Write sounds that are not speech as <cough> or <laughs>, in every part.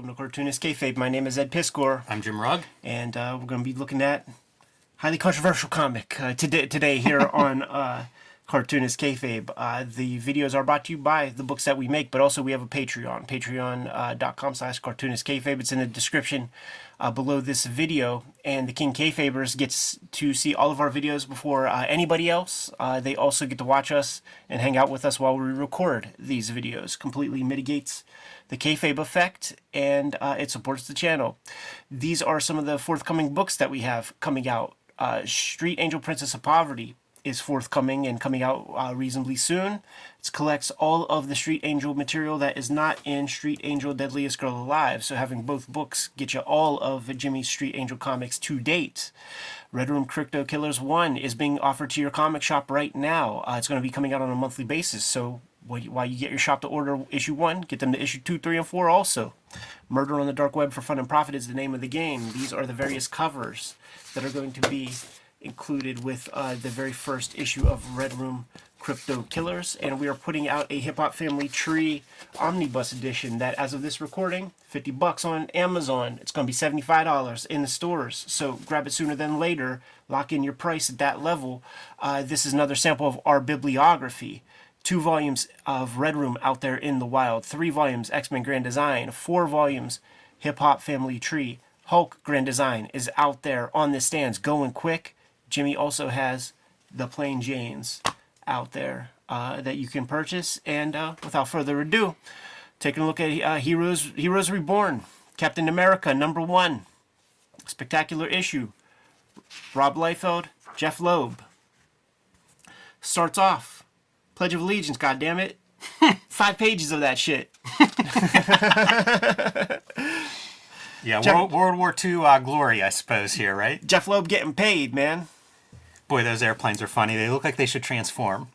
Welcome to Cartoonist Kayfabe. My name is Ed Piskor, I'm Jim Rugg. and uh, we're going to be looking at highly controversial comic uh, today, today here <laughs> on uh, Cartoonist Kayfabe. Uh, the videos are brought to you by the books that we make, but also we have a Patreon, patreon.com slash cartoonist kayfabe. It's in the description uh, below this video, and the King Kayfabers gets to see all of our videos before uh, anybody else. Uh, they also get to watch us and hang out with us while we record these videos. Completely mitigates the kayfabe effect, and uh, it supports the channel. These are some of the forthcoming books that we have coming out. Uh, Street Angel Princess of Poverty is forthcoming and coming out uh, reasonably soon. It collects all of the Street Angel material that is not in Street Angel Deadliest Girl Alive. So having both books get you all of Jimmy's Street Angel comics to date. Red Room Crypto Killers 1 is being offered to your comic shop right now. Uh, it's going to be coming out on a monthly basis. So while you get your shop to order issue 1, get them to issue 2, 3, and 4 also. Murder on the Dark Web for Fun and Profit is the name of the game. These are the various covers that are going to be included with uh, the very first issue of Red Room Crypto Killers, and we are putting out a Hip Hop Family Tree Omnibus Edition that, as of this recording, 50 bucks on Amazon. It's going to be $75 in the stores, so grab it sooner than later. Lock in your price at that level. Uh, this is another sample of our bibliography. Two volumes of Red Room out there in the wild, three volumes X Men Grand Design, four volumes Hip Hop Family Tree. Hulk Grand Design is out there on the stands going quick. Jimmy also has the Plain Janes out there uh, that you can purchase. And uh, without further ado, taking a look at uh, Heroes Heroes Reborn, Captain America number one, spectacular issue. Rob Liefeld, Jeph Loeb. Starts off, Pledge of Allegiance. God damn it, <laughs> five pages of that shit. <laughs> Yeah, Jeff- World, World War II uh, glory, I suppose, here, right? Jeph Loeb getting paid, man. Boy, those airplanes are funny. They look like they should transform.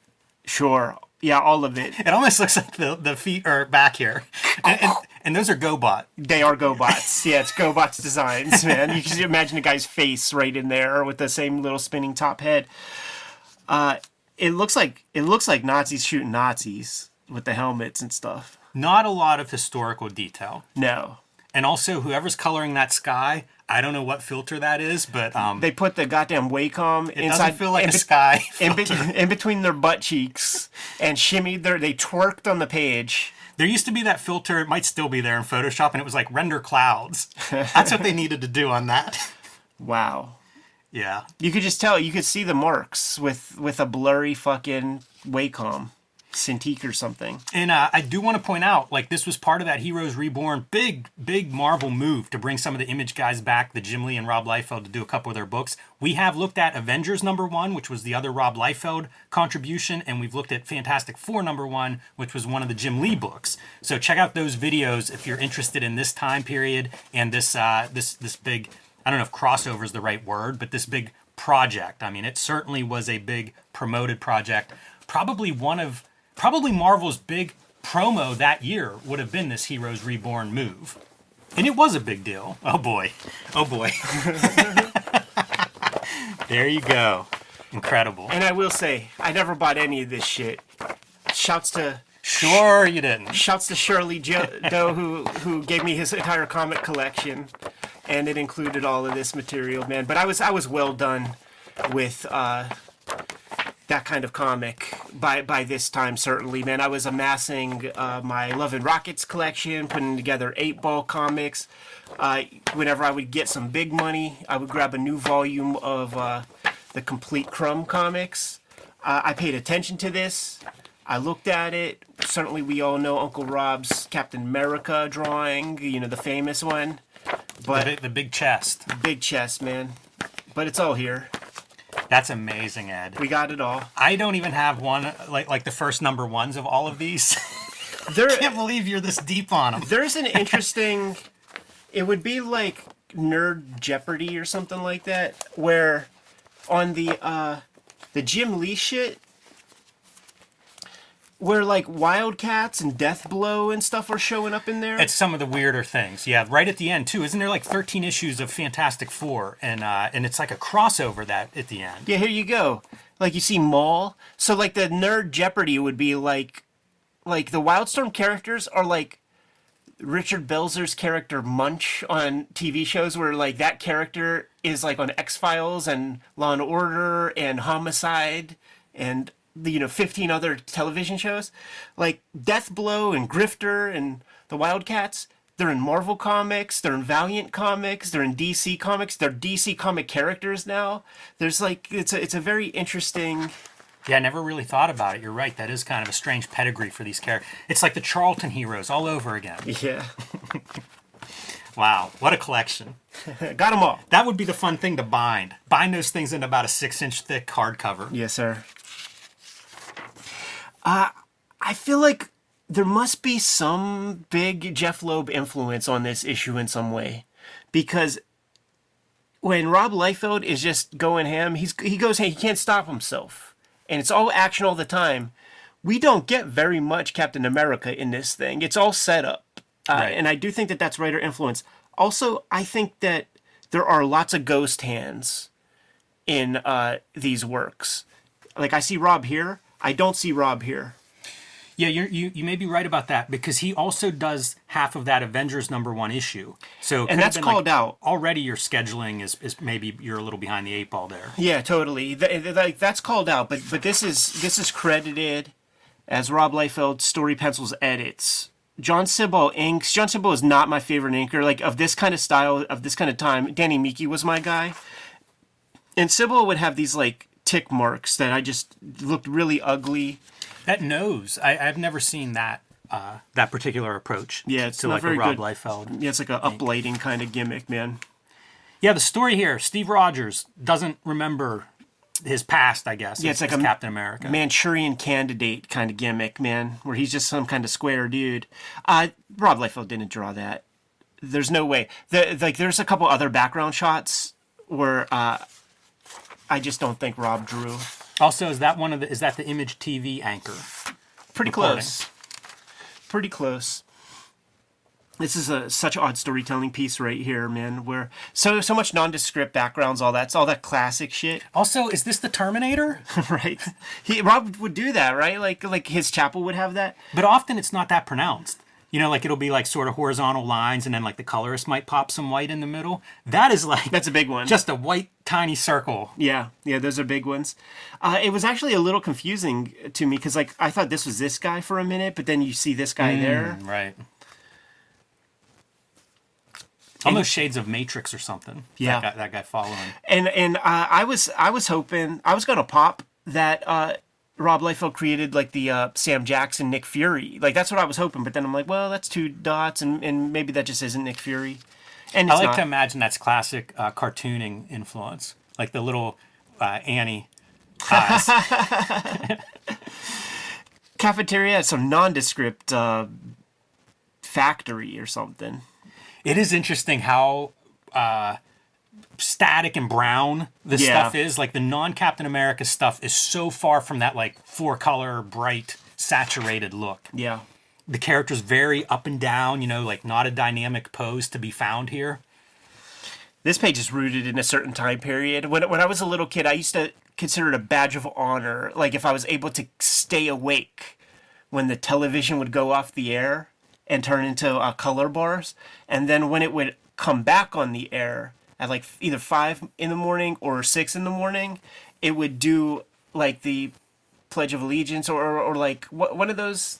Sure, yeah, all of it. It almost looks like the, the feet are back here. And, and, and those are GoBot. They are GoBots. <laughs> yeah, it's GoBots designs, man. You can imagine a guy's face right in there with the same little spinning top head. Uh, it looks like it looks like Nazis shooting Nazis with the helmets and stuff. Not a lot of historical detail. No, And also, whoever's coloring that sky, I don't know what filter that is, but um, they put the goddamn Wacom it inside. doesn't feel like in a be- sky. in, be- <laughs> in between their butt cheeks and shimmied their. They twerked on the page. There used to be that filter, it might still be there in Photoshop, and it was like render clouds. That's what they <laughs> needed to do on that. Wow. Yeah. You could just tell. You could see the marks with with a blurry fucking Wacom, Cintiq or something. And uh, I do want to point out, like, this was part of that Heroes Reborn big, big Marvel move to bring some of the image guys back, the Jim Lee and Rob Liefeld, to do a couple of their books. We have looked at Avengers number one, which was the other Rob Liefeld contribution, and we've looked at Fantastic Four number one, which was one of the Jim Lee books. So check out those videos if you're interested in this time period and this uh, this this big. I don't know if crossover is the right word, but this big project. I mean, it certainly was a big promoted project. Probably one of probably Marvel's big promo that year would have been this Heroes Reborn move. And it was a big deal. Oh boy. Oh boy. <laughs> there you go. Incredible. And I will say, I never bought any of this shit. Shouts to Sure you didn't. shouts to Shirley jo- <laughs> Doe who who gave me his entire comic collection, and it included all of this material, man. But I was I was well done with uh, that kind of comic by by this time. Certainly, man. I was amassing uh, my Love and Rockets collection, putting together eight ball comics. Uh, whenever I would get some big money, I would grab a new volume of uh, the complete Crumb comics. Uh, I paid attention to this. I looked at it. Certainly, we all know Uncle Rob's Captain America drawing, you know, the famous one. The But big, the big chest. big chest, man. But it's all here. That's amazing, Ed. We got it all. I don't even have one like like the first number ones of all of these. <laughs> There, Can't believe you're this deep on them. there's an interesting. It would be like Nerd Jeopardy or something like that, where on the uh, the Jim Lee shit, where like Wildcats and Death Blow and stuff are showing up in there. It's some of the weirder things. Yeah, right at the end too. Isn't there like 13 issues of Fantastic Four, and uh, and it's like a crossover that at the end. Yeah, here you go. Like you see Maul. So like the nerd Jeopardy would be like like the Wildstorm characters are like Richard Belzer's character Munch on TV shows, where like that character is like on X Files and Law and Order and Homicide and the you know fifteen other television shows, like deathblow and Grifter and the Wildcats. They're in Marvel comics, they're in Valiant comics, they're in DC comics, they're DC comic characters now. There's like it's a it's a very interesting Yeah, I never really thought about it. You're right. That is kind of a strange pedigree for these characters. It's like the Charlton heroes all over again. yeah. <laughs> Wow, what a collection. <laughs> Got them all. That would be the fun thing to bind. Bind those things in about a six inch thick hardcover. Yes, sir. Uh, I feel like there must be some big Jeph Loeb influence on this issue in some way, because when Rob Liefeld is just going ham, he's he goes hey he can't stop himself, and it's all action all the time. We don't get very much Captain America in this thing. It's all set up, uh, Right. and I do think that that's writer influence. Also, I think that there are lots of ghost hands in uh, these works. Like I see Rob here, I don't see Rob here. Yeah, you're, you you may be right about that because he also does half of that Avengers number one issue. So and that's called out. Already, your scheduling is, is maybe you're a little behind the eight ball there. Yeah, totally. Th- Like that's called out, but but this is this is credited as Rob Liefeld story pencils edits. Jon Sibal inks. Jon Sibal is not my favorite inker. Like of this kind of style, of this kind of time. Danny Miki was my guy, and Sibal would have these like tick marks that I just looked really ugly. That nose, I, I've never seen that uh, that particular approach. Yeah, it's to not like very a Rob good. Liefeld. Yeah, it's like a uplighting kind of gimmick, man. Yeah, the story here: Steve Rogers doesn't remember his past. I guess. Yeah, it's like a Captain America. Manchurian candidate kind of gimmick, man, where he's just some kind of square dude. Uh, Rob Liefeld didn't draw that. There's no way. The, like, there's a couple other background shots where uh, I just don't think Rob drew. Also, is that one of the? Is that the Image TV anchor? Pretty Recording. close. Pretty close. This is a such odd storytelling piece right here, man. Where so so much nondescript backgrounds, all that's all that classic shit. Also, is this the Terminator? <laughs> right? He Rob would do that, right? Like like his chapel would have that. But often it's not that pronounced. You know, like it'll be like sort of horizontal lines, and then like the colorist might pop some white in the middle. That is like That's a big one. just a white tiny circle. Yeah, yeah, those are big ones. Uh, it was actually a little confusing to me because, like, I thought this was this guy for a minute, but then you see this guy there. Right. Almost shades of Matrix or something. Yeah. That guy, that guy following. And and uh, I was I was hoping I was gonna pop that uh, Rob Liefeld created like the uh, Sam Jackson Nick Fury. Like that's what I was hoping, but then I'm like, well, that's two dots, and, and maybe that just isn't Nick Fury. And I like not. to imagine that's classic uh, cartooning influence, like the little uh, Annie eyes. <laughs> cafeteria some nondescript uh, factory or something. it is interesting how uh, static and brown this Yeah. stuff is. Like the non-Captain America stuff is so far from that like four-color, bright, saturated look. Yeah. The character's very up and down. You know, like not a dynamic pose to be found here. This page is rooted in a certain time period. When when I was a little kid, I used to consider it a badge of honor, like if I was able to stay awake when the television would go off the air and turn into uh, color bars, and then when it would come back on the air at like either five in the morning or six in the morning, it would do like the Pledge of Allegiance or or, or like what one of those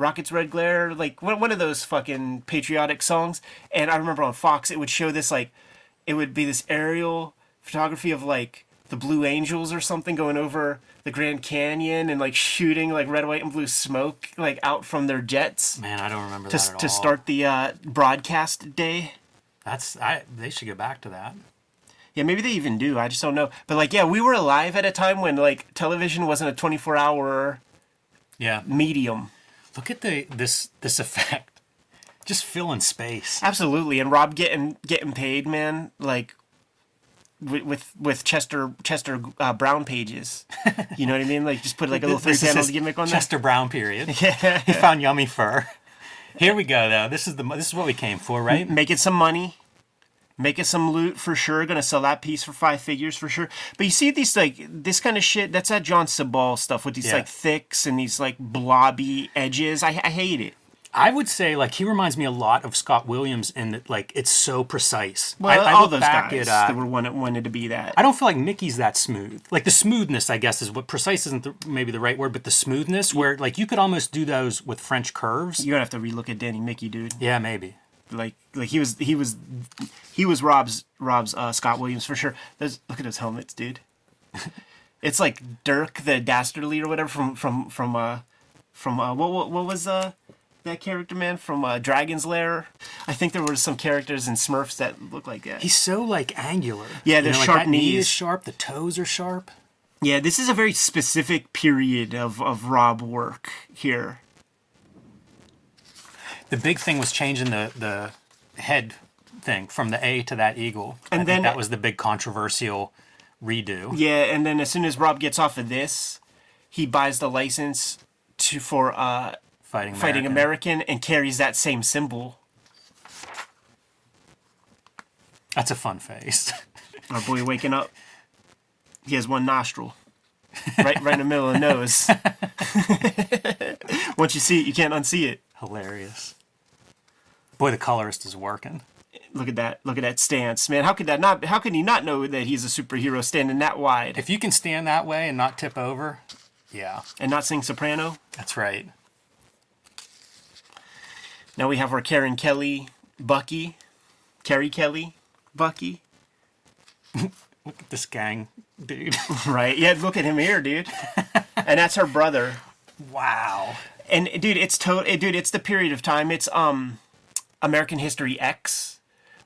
Rockets Red Glare, like one, one of those fucking patriotic songs. And I remember on Fox, it would show this like, it would be this aerial photography of like the Blue Angels or something going over the Grand Canyon and like shooting like red, white, and blue smoke like out from their jets Man, I don't remember to, that at to start the uh, broadcast day. That's I. They should get back to that. Yeah, maybe they even do. I just don't know. But like, yeah, we were alive at a time when like television wasn't a 24 hour Yeah. medium. Look at the this this effect. Just filling space. Absolutely, and Rob getting getting paid, man. Like with with, Chester Chester uh, Brown pages. You know what I mean? Like just put like a <laughs> little three This is panel his gimmick on Chester Brown period. <laughs> Yeah, He found yummy fur. Here we go though. This is the this is what we came for, right? Making some money. Making some loot for sure. Gonna sell that piece for five figures for sure. But you see these like this kind of shit. That's that Jon Sibal stuff with these Yeah. like thicks and these like blobby edges. I, I hate it. I would say like he reminds me a lot of Scott Williams in that like it's so precise. Well, I, I all those guys at, uh, that were wanted, wanted to be that. I don't feel like Miki's that smooth. Like the smoothness, I guess, is what precise isn't the, maybe the right word, but the smoothness where like you could almost do those with French curves. You're gonna have to relook at Danny Miki, dude. Yeah, maybe. Like, like he was, he was, he was Rob's, Rob's uh, Scott Williams for sure. Look at those helmets, dude. <laughs> it's like Dirk the Dastardly or whatever from, from, from, uh, from uh, what, what, what was uh that character man from uh, Dragon's Lair? I think there were some characters in Smurfs that look like that. He's so like angular. Yeah, You they're know, like, sharp knee knees. is sharp. The toes are sharp. Yeah, this is a very specific period of, of Rob work here. The big thing was changing the the head thing from the A to that eagle. And I then- that was the big controversial redo. Yeah, and then as soon as Rob gets off of this, he buys the license to for uh, Fighting American. fighting American and carries that same symbol. That's a fun face. <laughs> Our boy waking up, he has one nostril, <laughs> right, right in the middle of the nose. <laughs> Once you see it, you can't unsee it. Hilarious. Boy, the colorist is working. Look at that! Look at that stance, man. How could that not? How could he not know that he's a superhero standing that wide If you can stand that way and not tip over, yeah, and not sing soprano? that's right. Now we have our Karen Kelly, Bucky, Kerry Kelly, Bucky. <laughs> Look at this gang, dude. <laughs> Right? Yeah, look at him here, dude. and that's her brother. wow. And dude, it's to- eh, dude, it's the period of time. It's um American History X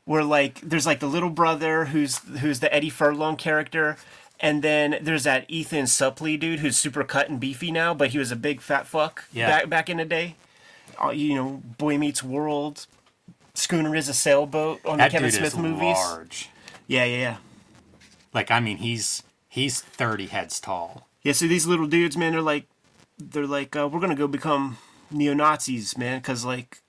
where like there's like the little brother who's who's the Eddie Furlong character and then there's that Ethan Suplee dude who's super cut and beefy now, but he was a big fat fuck Yeah. back back in the day. Uh, you know, Boy Meets World, Schooner is a sailboat on That the Kevin dude Smith is movies. large. Yeah, yeah, yeah. Like, I mean, he's he's 30 heads tall. Yeah, so these little dudes, man, they're like, they're like, uh, we're gonna go become neo Nazis, man, because like,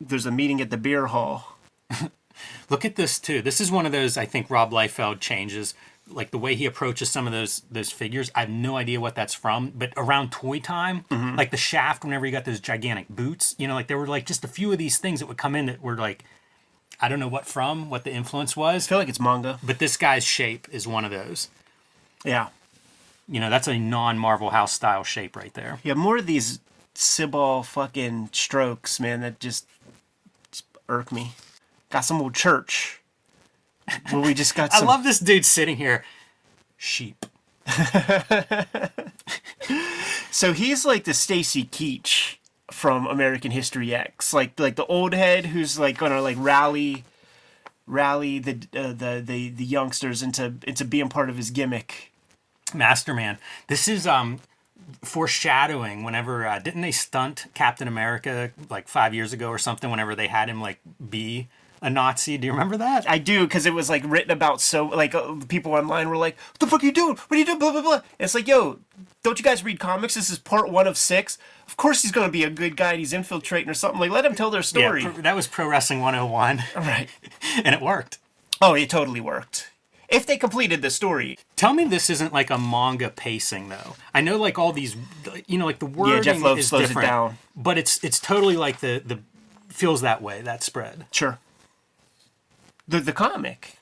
there's a meeting at the beer hall. <laughs> Look at this too. This is one of those I think Rob Liefeld changes, like the way he approaches some of those those figures. I have no idea what that's from, but around toy time, Mm-hmm. like the Shaft, whenever you got those gigantic boots, you know, like there were like just a few of these things that would come in that were like, I don't know what from, what the influence was, I feel like it's manga. but this guy's shape is one of those. Yeah, You know, that's a non-Marvel House style shape right there. yeah, more of these Sibal fucking strokes, man, that just, just irk me. Got some old church. <laughs> Where we just got I love this dude sitting here. Sheep. <laughs> So he's like the Stacy Keach from American History X, like like the old head who's like gonna like rally, rally the uh, the the the youngsters into into being part of his gimmick. Masterman. This is um foreshadowing whenever uh, didn't they stunt Captain America like 5 years ago or something whenever they had him like be a Nazi. Do you remember that? I do because it was like written about so like uh, people online were like, "What the fuck are you doing? What are you doing?" Blah blah blah. And it's like, yo, don't you guys read comics? This is part one of six. Of course he's gonna be a good guy. and He's infiltrating or something. Like let him tell their story. pro- that was Pro Wrestling 101 right. <laughs> and it worked. Oh, it totally worked. If they completed the story, Tell me this isn't like a manga pacing though. I know like all these you know like the wording Jeph Loeb is slows it different, down. but it's it's totally like the the feels that way that spread. Sure. The the comic,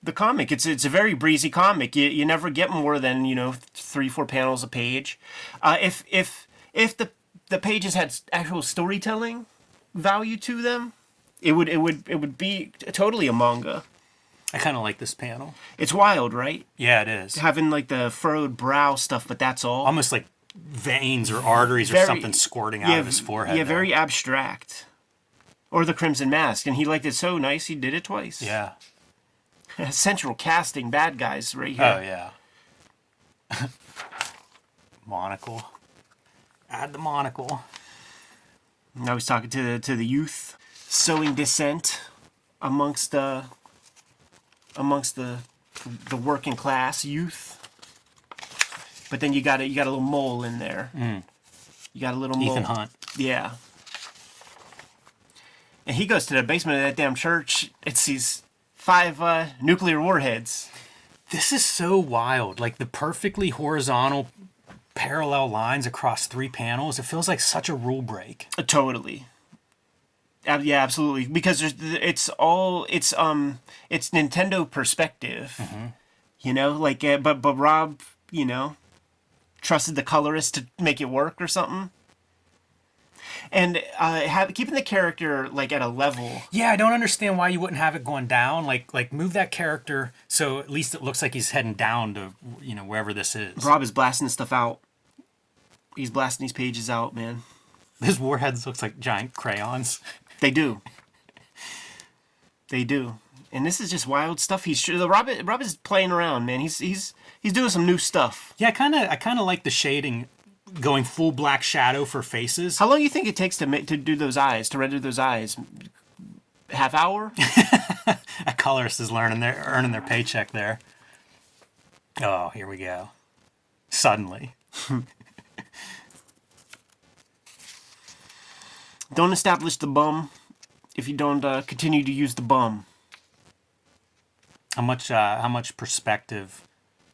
the comic. It's it's a very breezy comic. You you never get more than you know three four panels a page. Uh, if if if the the pages had actual storytelling value to them, it would it would it would be totally a manga. I kind of like this panel. It's wild, right? Yeah, it is. Having like the furrowed brow stuff, but that's all. Almost like veins or arteries or something squirting out of his forehead. Yeah, there. very abstract. Or the Crimson Mask, and he liked it so nice he did it twice. Yeah. <laughs> Central casting bad guys right here. Oh yeah. <laughs> monocle. Add the monocle. Now he's talking to the to the youth, sowing dissent amongst the amongst the the working class youth. But then you got a you got a little mole in there. Mm. You got a little Ethan mole. Hunt. Yeah. And he goes to the basement of that damn church. It sees five uh, nuclear warheads. This is so wild. Like the perfectly horizontal parallel lines across three panels. It feels like such a rule break. Uh, Totally. Uh, yeah, absolutely. Because there's, it's all it's um it's Nintendo perspective. You know, like uh, but but Rob, you know, trusted the colorist to make it work or something. And uh, have, keeping the character like at a level. Yeah, I don't understand why you wouldn't have it going down. Like like move that character so at least it looks like he's heading down to you know wherever this is. Rob is blasting stuff out. He's blasting these pages out, man. His warheads looks like giant crayons. <laughs> They do. They do. And this is just wild stuff. He's the Rob. Rob is playing around, man. He's he's he's doing some new stuff. Yeah, I kind of I kind of like the shading going full black shadow for faces. How long do you think it takes to make to do those eyes to render those eyes? Half hour? <laughs> A colorist is learning their earning their paycheck there. Oh, here we go. Suddenly. <laughs> don't establish the bum if you don't uh, continue to use the bum. How much uh, how much perspective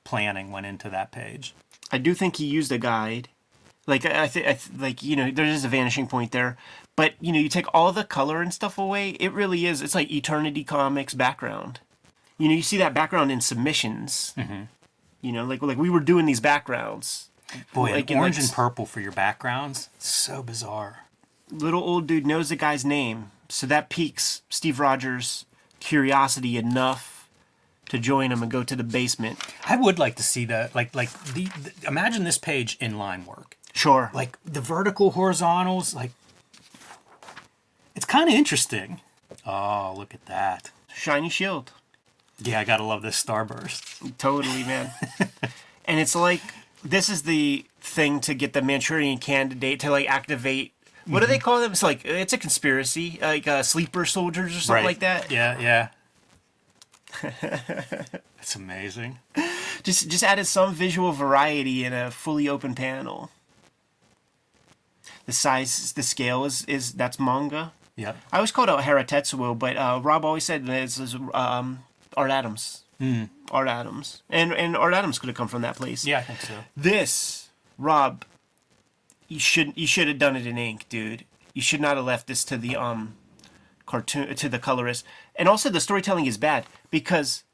planning went into that page? I do think he used a guide. Like I think, I th- like you know, there is a vanishing point there, but you know, you take all the color and stuff away. It really is. It's like Eternity Comics background. You know, you see that background in submissions. Mm-hmm. You know, like like we were doing these backgrounds. Boy, Like an orange like, and purple for your backgrounds. So bizarre. Little old dude knows the guy's name, so that piques Steve Rogers' curiosity enough to join him and go to the basement. I would like to see the like like the, the imagine this page in line work. Sure. Like the vertical horizontals, like it's kind of interesting. Oh, look at that. Shiny shield. Yeah, I gotta love this starburst. Totally, man. <laughs> and it's like this is the thing to get the Manchurian candidate to like activate. What do they call them? It's like it's a conspiracy, like uh, sleeper soldiers or something like that. Yeah, yeah. <laughs> It's amazing. Just just added some visual variety in a fully open panel. The size, the scale is is that's manga. Yeah. I always called out Hara Tetsuo, but uh, Rob always said this is um, Art Adams. Hmm. Art Adams, and and Art Adams could have come from that place. Yeah, I think so. This, Rob, you should you should have done it in ink, dude. You should not have left this to the um cartoon to the colorist. And also the storytelling is bad because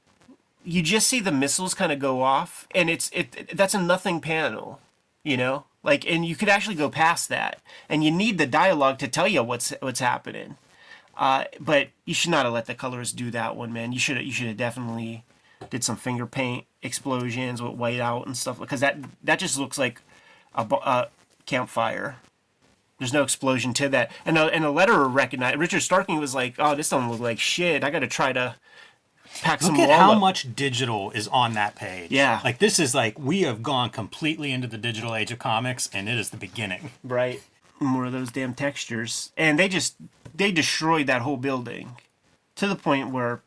you just see the missiles kind of go off and it's it that's a nothing panel, you know? Like and you could actually go past that. And you need the dialogue to tell you what's what's happening. Uh, but you should not have let the colorist do that one, man. You should you should have definitely did some finger paint explosions with white out and stuff because that that just looks like a, a campfire. There's no explosion to that, and a, and a letterer recognized. Richard Starking was like, "Oh, this don't look like shit. I got to try to pack some Look at how up." much digital is on that page. Yeah. Like this is like we have gone completely into the digital age of comics and it is the beginning. right. More of those damn textures, and they just they destroyed that whole building to the point where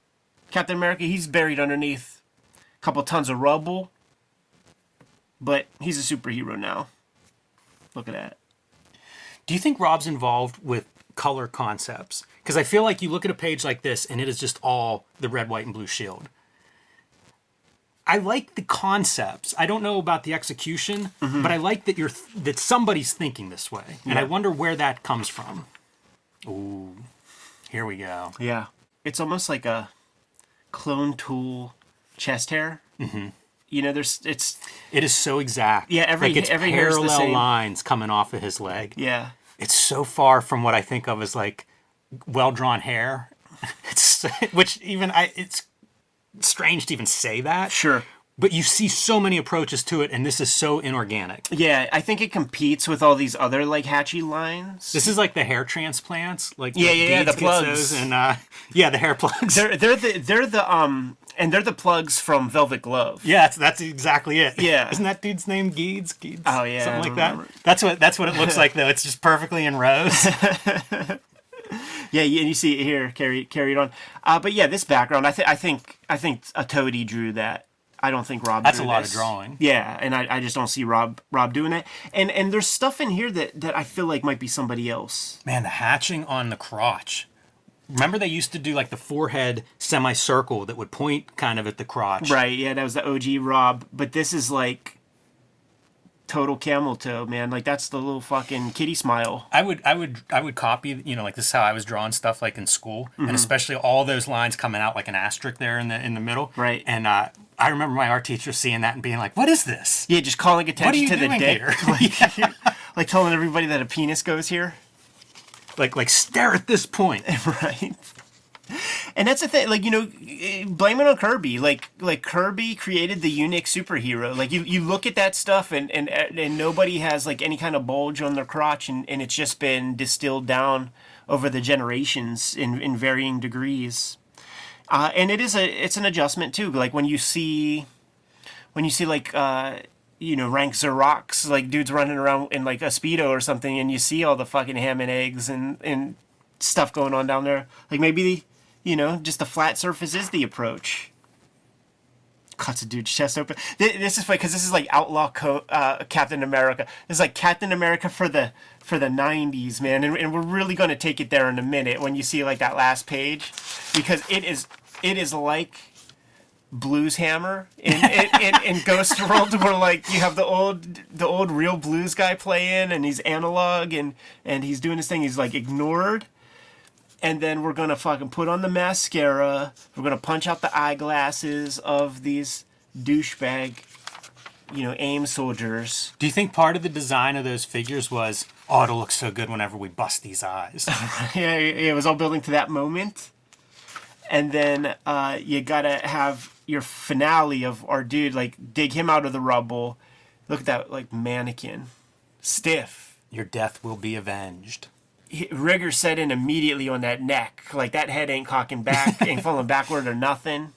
Captain America he's buried underneath a couple tons of rubble, but he's a superhero now. Look at that. Do you think Rob's involved with color concepts? Because I feel like you look at a page like this and it is just all the red, white, and blue shield. I like the concepts. I don't know about the execution, but I like that you're that somebody's thinking this way, and I wonder where that comes from. Ooh, here we go. Yeah. It's almost like a clone tool chest hair. Mm-hmm. You know, there's it's It is so exact. Yeah, every- like it's every parallel same. lines coming off of his leg. yeah. It's so far from what I think of as like well drawn hair. <laughs> It's which even I it's strange to even say that. Sure. But you see so many approaches to it, and this is so inorganic. Yeah, I think it competes with all these other like hatchy lines. This is like the hair transplants, like Yeah, yeah, yeah, the plugs. and uh, yeah, the hair plugs. they're they're the they're the um and they're the plugs from Velvet Glove. yeah, that's, that's exactly it. Yeah. <laughs> isn't that dude's name Geeds? Geeds? Oh, yeah, something like don't that. remember. That's what that's what it looks <laughs> like though. It's just perfectly in rows. Yeah, and you see it here carried carried on. Uh, but yeah, this background, I think I think I think a Toady drew that. I don't think Rob. That's a lot of drawing. Yeah, and I, I just don't see Rob Rob doing that. And and there's stuff in here that that I feel like might be somebody else. Man, the hatching on the crotch. Remember they used to do like the forehead semicircle that would point kind of at the crotch. Right? Yeah, that was the OG Rob. But this is like total camel toe, man. Like that's the little fucking kitty smile. I would, I would, I would copy. You know, like this is how I was drawing stuff like in school, Mm-hmm. and especially all those lines coming out like an asterisk there in the in the middle. Right. And uh, I remember my art teacher seeing that and being like, "What is this? Yeah, just calling attention to the dick. <laughs> <laughs> Like, <laughs> like telling everybody that a penis goes here. Like, like stare at this point." right and that's the thing like you know blame it on kirby. Like like kirby created the unique superhero. Like you, you look at that stuff and, and and nobody has like any kind of bulge on their crotch and, and it's just been distilled down over the generations in, in varying degrees. Uh, and it is a it's an adjustment too. Like when you see when you see like uh you know rank Xerox like dudes running around in like a speedo or something and you see all the fucking ham and eggs and and stuff going on down there. Like maybe you know just the flat surface is the approach. Cuts a dude's chest open. This is funny because this is like outlaw Co- uh, captain america. This is like captain america for the for the 90s man and, and we're really going to take it there in a minute when you see like that last page because it is it is like blues hammer in, in, in, in <laughs> ghost world where like you have the old the old real blues guy playing and he's analog and and he's doing his thing. He's like ignored and then we're gonna fucking put on the mascara we're gonna punch out the eyeglasses of these douchebag you know aim soldiers Do you think part of the design of those figures was, "Oh, it'll look so good whenever we bust these eyes"? <laughs> yeah, it was all building to that moment. And then uh, you gotta have your finale of our dude, like dig him out of the rubble. Look at that, like mannequin, stiff. Your death will be avenged. Rigor set in immediately on that neck, like that head ain't cocking back, <laughs> ain't falling backward or nothing.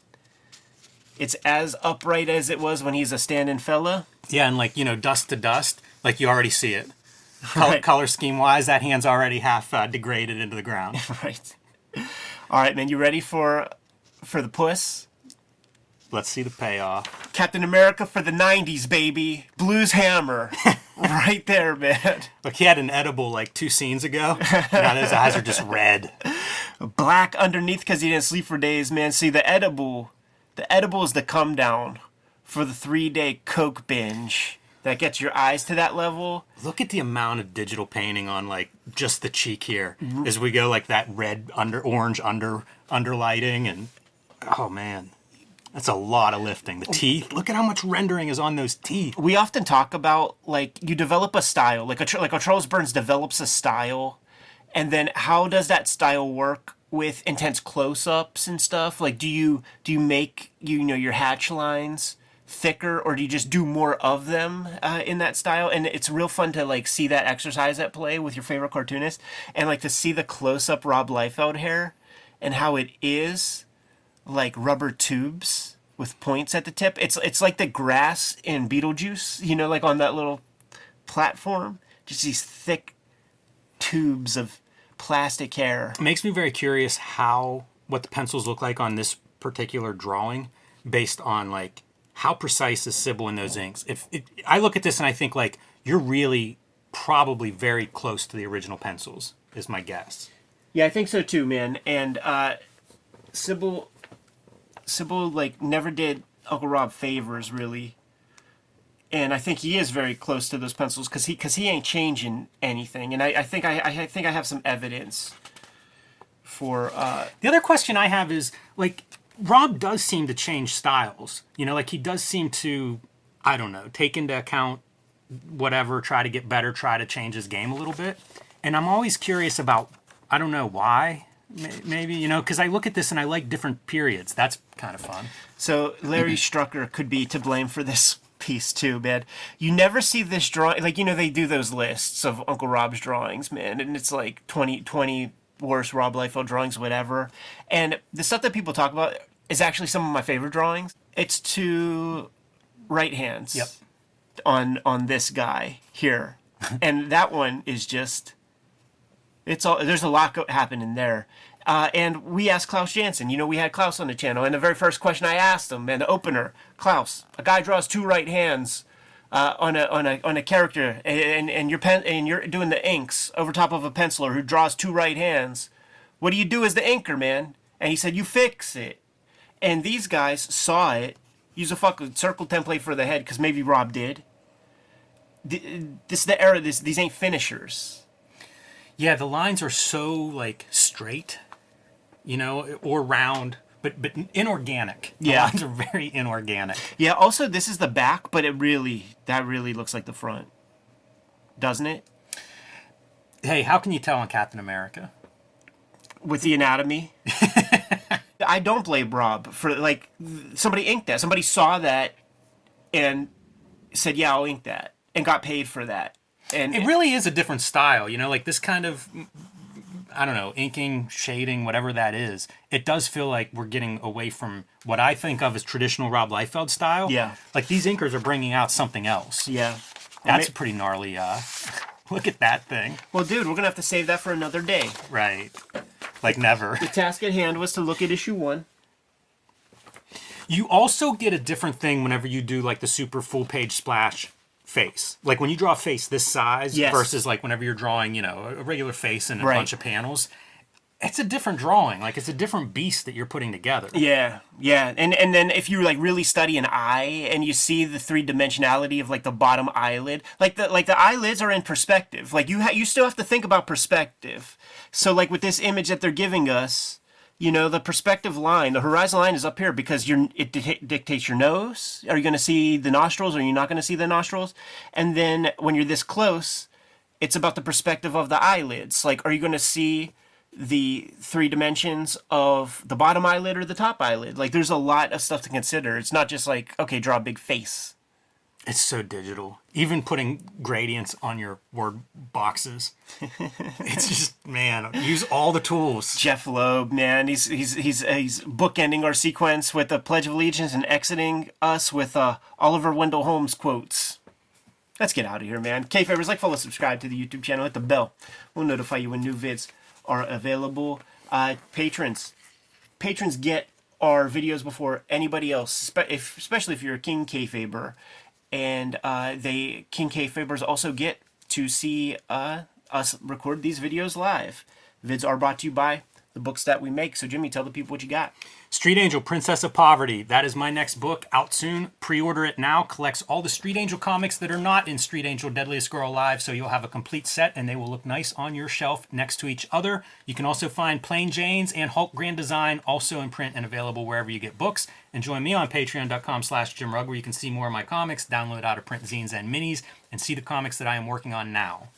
It's as upright as it was when he's a standing fella. Yeah, and like you know, dust to dust, like you already see it. Color, Right. color scheme wise, that hand's already half uh, degraded into the ground. <laughs> right. All right, man, you ready for for the puss? Let's see the payoff. Captain America for the 90s, baby. Blues Hammer. <laughs> right there, man. Look, he had an edible like two scenes ago. now his eyes are just red. Black underneath because he didn't sleep for days, man. See, the edible, the edible is the come down for the three day Coke binge that gets your eyes to that level. Look at the amount of digital painting on like just the cheek here as we go like that red under orange under underlighting and oh man. That's a lot of lifting. The teeth. Look at how much rendering is on those teeth. We often talk about like you develop a style, like a like a Charles Burns develops a style, and then how does that style work with intense close-ups and stuff? Like, do you do you make you know your hatch lines thicker, or do you just do more of them uh, in that style? And it's real fun to like see that exercise at play with your favorite cartoonist, and like to see the close-up Rob Liefeld hair and how it is like rubber tubes with points at the tip. It's it's like the grass in Beetlejuice, you know, like on that little platform. Just these thick tubes of plastic hair. It makes me very curious how what the pencils look like on this particular drawing based on like how precise is Sibal in those inks. If it, I look at this and I think like you're really probably very close to the original pencils is my guess. Yeah, I think so too, man. And uh Sibal Sibal like never did Uncle Rob favors really. And I think he is very close to those pencils because he because he ain't changing anything. And I, I think I, I think I have some evidence for uh The other question I have is like Rob does seem to change styles. You know, like he does seem to I don't know, take into account whatever, try to get better, try to change his game a little bit. And I'm always curious about I don't know why. May- Maybe, you know, because I look at this and I like different periods. That's kind of fun. So Larry Stucker could be to blame for this piece too, man. You never see this drawing, like you know they do those lists of Uncle Rob's drawings, man, and it's like 20, 20 worst Rob Liefeld drawings, whatever. And the stuff that people talk about is actually some of my favorite drawings. It's two right hands Yep. on on this guy here, <laughs> and that one is just it's all there's a lot go- happening there. Uh, and we asked Klaus Janson. You know, we had Klaus on the channel, and the very first question I asked him, and the opener, Klaus, a guy draws two right hands uh, on a on a on a character, and and you're pen and you're doing the inks over top of a penciler who draws two right hands. What do you do as the inker, man? And he said, you fix it. And these guys saw it, use a fucking circle template for the head, because maybe Rob did this is the era. This these ain't finishers. Yeah, the lines are so like straight, you know, or round, but but inorganic. The Yeah. lines are very inorganic. Yeah. Also, this is the back, but it really that really looks like the front, doesn't it? Hey, how can you tell on Captain America? With the anatomy. <laughs> I don't blame Rob for like somebody inked that. Somebody saw that and said, "Yeah, I'll ink that," and got paid for that. And It really is a different style, you know, like this kind of I don't know, inking, shading, whatever that is. It does feel like we're getting away from what I think of as traditional Rob Liefeld style. Yeah. Like these inkers are bringing out something else. yeah. That's a pretty gnarly uh <laughs> look at that thing. Well, dude, we're gonna have to save that for another day. Right. Like never. The task at hand was to look at issue one. You also get a different thing whenever you do like the super full page splash face. Like when you draw a face this size Yes. versus like whenever you're drawing, you know, a regular face and a Right. bunch of panels. It's a different drawing. Like it's a different beast that you're putting together. Yeah, yeah, and and then if you like really study an eye and you see the three dimensionality of like the bottom eyelid, like the like the eyelids are in perspective. Like you ha- you still have to think about perspective. So like with this image that they're giving us, you know, the perspective line, the horizon line is up here because you're it di- dictates your nose. Are you going to see the nostrils? Or are you not going to see the nostrils? And then when you're this close, it's about the perspective of the eyelids. Like, are you going to see the three dimensions of the bottom eyelid or the top eyelid? Like, there's a lot of stuff to consider. It's not just like, okay, draw a big face. It's so digital. Even putting gradients on your word boxes. it's just man, use all the tools. Jeph Loeb, man, he's he's he's he's bookending our sequence with the Pledge of Allegiance and exiting us with uh, Oliver Wendell Holmes quotes. Let's get out of here, man. Kayfabers, like, follow, subscribe to the YouTube channel, hit the bell. We'll notify you when new vids are available. Uh, patrons, patrons get our videos before anybody else, if, especially if you're a King Kayfaber. And uh, they King Kayfabers also get to see uh, us record these videos live. Vids are brought to you by the books that we make. So, Jimmy, tell the people what you got. Street Angel, Princess of Poverty. That is my next book out soon. Pre order it now. Collects all the Street Angel comics that are not in Street Angel Deadliest Girl Alive, so you'll have a complete set and they will look nice on your shelf next to each other. You can also find Plain Janes and Hulk Grand Design also in print and available wherever you get books. And join me on patreon.com slash Jim Rugg where you can see more of my comics, download out of print zines and minis, and see the comics that I am working on now.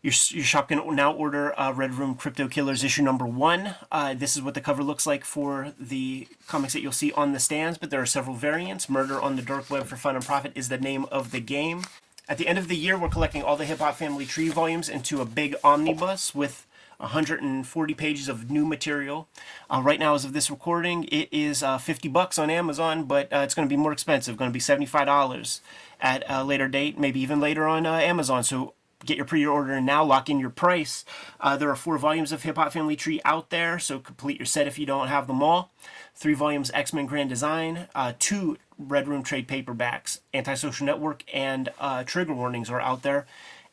Your, your shop can now order uh, Red Room Crypto Killers issue number one. Uh, this is what the cover looks like for the comics that you'll see on the stands, but there are several variants. Murder on the Dark Web for Fun and Profit is the name of the game. At the end of the year, we're collecting all the Hip Hop Family Tree volumes into a big omnibus with 140 pages of new material. Uh, right now, as of this recording, it is uh, 50 bucks on Amazon, but uh, it's going to be more expensive. Going to be $75 at a later date, maybe even later on uh, Amazon. So get your pre-order now lock in your price. Uh, there are four volumes of hip hop family tree out there so complete your set if you don't have them all. Three volumes x-men grand design uh, two red room trade paperbacks antisocial network and uh, trigger warnings are out there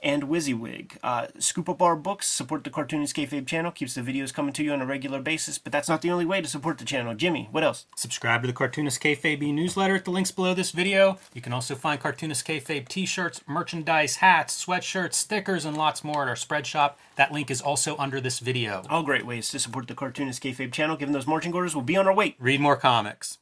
and WYSIWYG. Uh, scoop up our books, support the Cartoonist Kayfabe channel, keeps the videos coming to you on a regular basis, but that's not the only way to support the channel. Jimmy, what else? Subscribe to the Cartoonist Kayfabe newsletter at the links below this video. You can also find Cartoonist Kayfabe t-shirts, merchandise, hats, sweatshirts, stickers, and lots more at our spread shop. That link is also under this video. All great ways to support the Cartoonist Kayfabe channel. Given those marching orders, we'll be on our way. Read more comics.